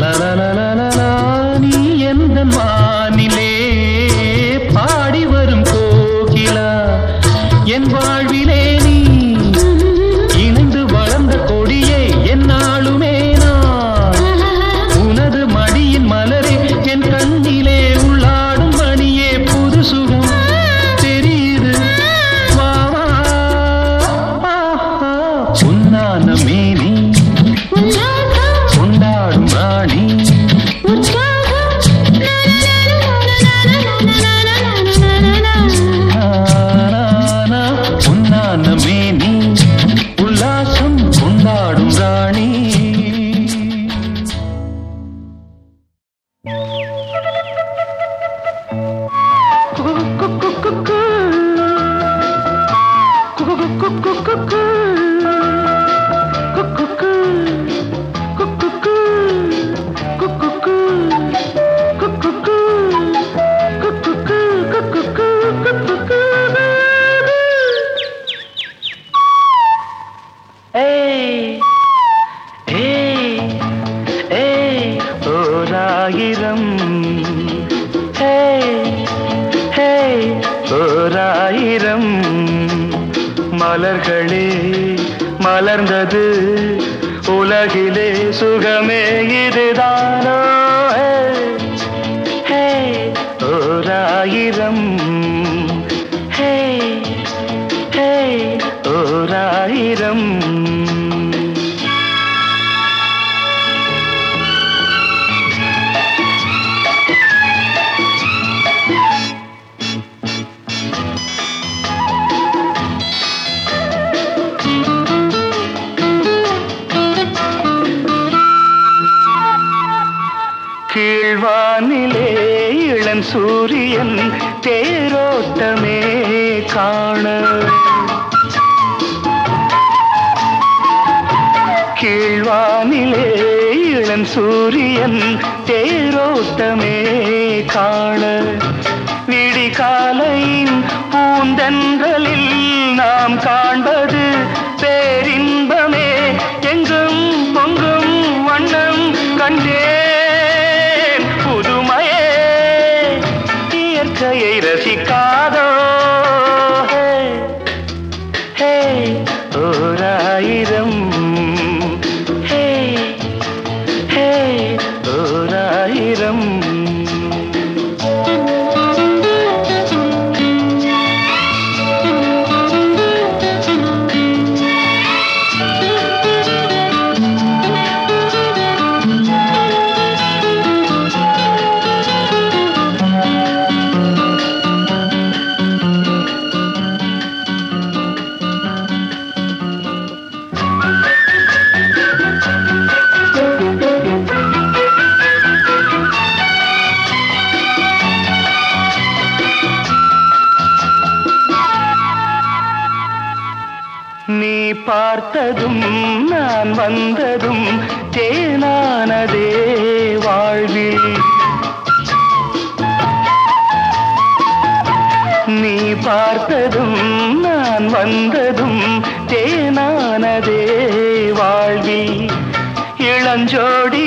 La la la. சூரியன் தேரோட்டமே காண விடிகாலையின் பூந்தென்றலில் நாம் காண்பது பேரின்பமே. எங்கும் பொங்கும் வண்ணம் கண்டே பார்த்ததும் நான் வந்ததும் தேனானதே வாழ்வில். நீ பார்த்ததும் நான் வந்ததும் தேனானதே வாழ்வில். இளஞ்சோடி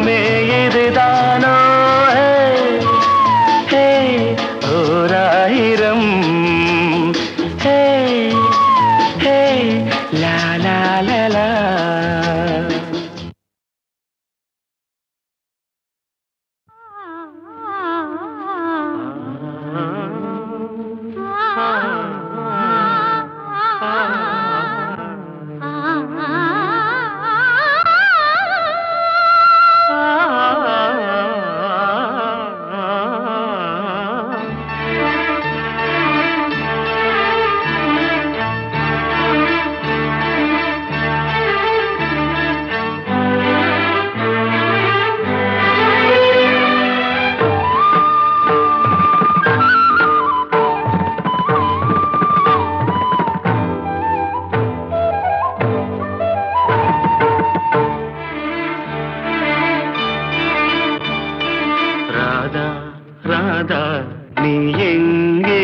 உலகமே இது எங்கே?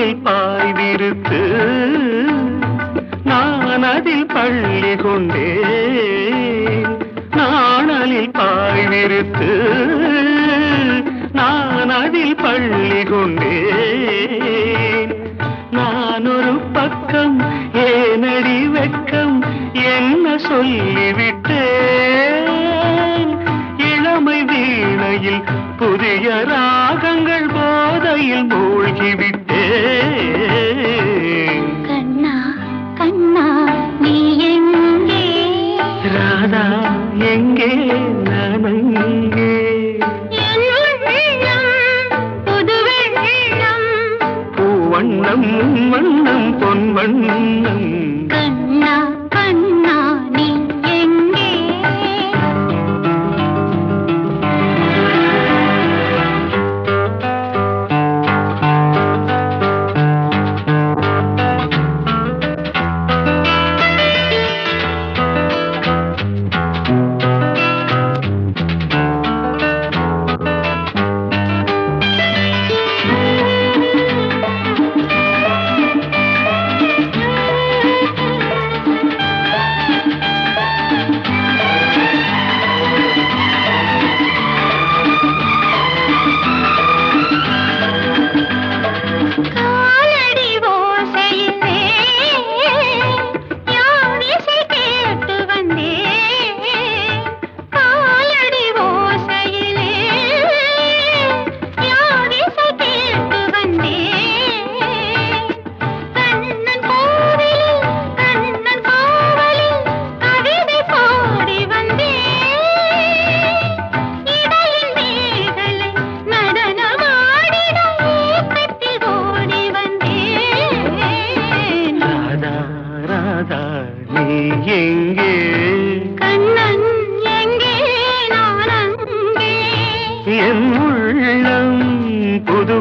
மலையை பாய்விருத்து நான் அதில் பள்ளி கொண்டேன். நாணலில் பாய்விருத்து நான் அதில் பள்ளி கொண்டேன். நான் ஒரு பக்கம் ஏனடி வெக்கம் என்ன சொல்லிவிட்டேன். இளமை வீணையில் புதிய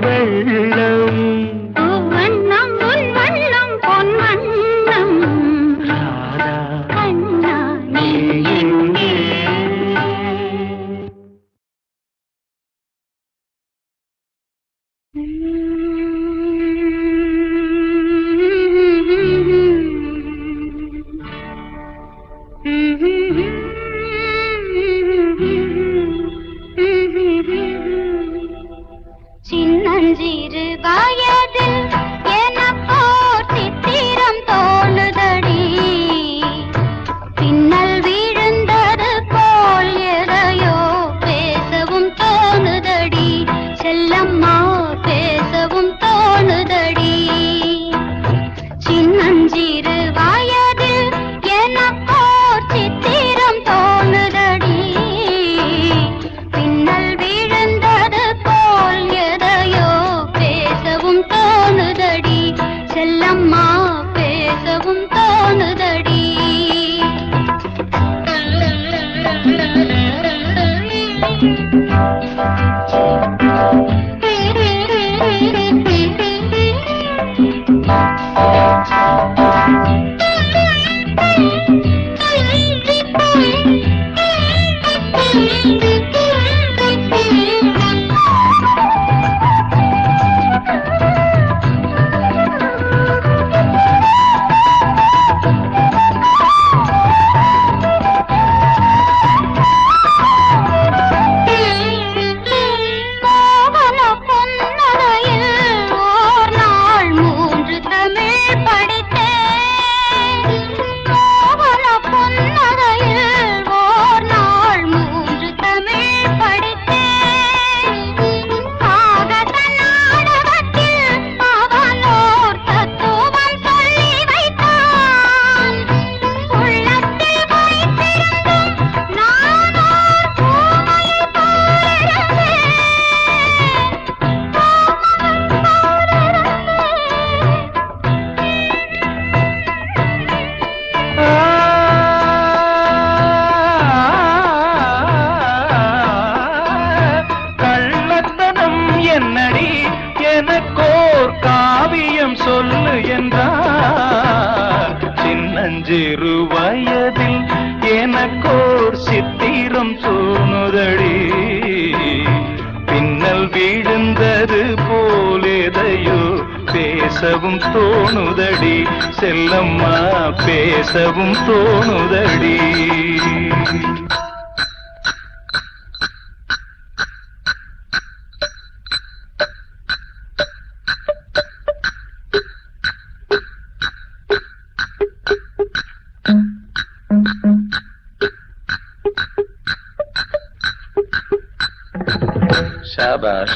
வெள்ளம் indeed it வயதில் எனக்கோர் சித்திரம் தோணுதடி பின்னல் விழுந்தது போலேதையோ பேசவும் தோணுதடி. செல்லம்மா பேசவும் தோணுதடி. Şabaş.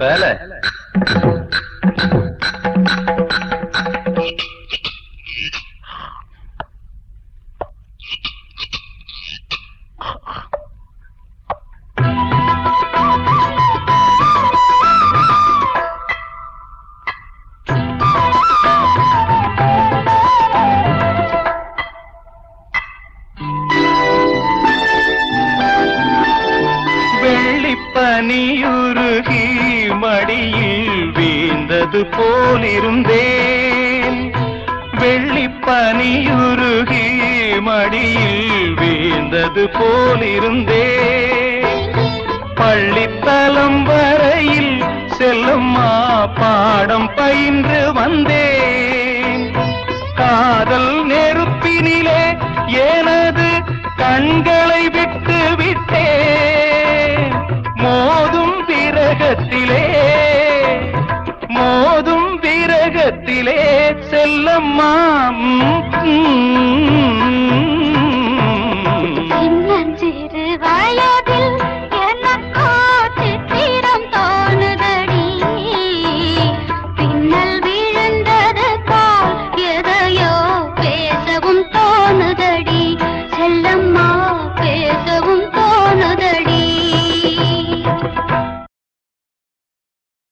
Böyle. பனியுருகி மடியில் வீழ்ந்தது போலிருந்தேன். வெள்ளிப்பனியுருகி மடியில் வீழ்ந்தது போலிருந்தேன். பள்ளித்தலம் வரையில் செல்லும்மா பாடம் பயின்று வந்தேன். காதல் நெருப்பினிலே எனது கண்களை விட்டு விரகத்திலே மோதும் விரகத்திலே செல்லம்மா ம், ம்,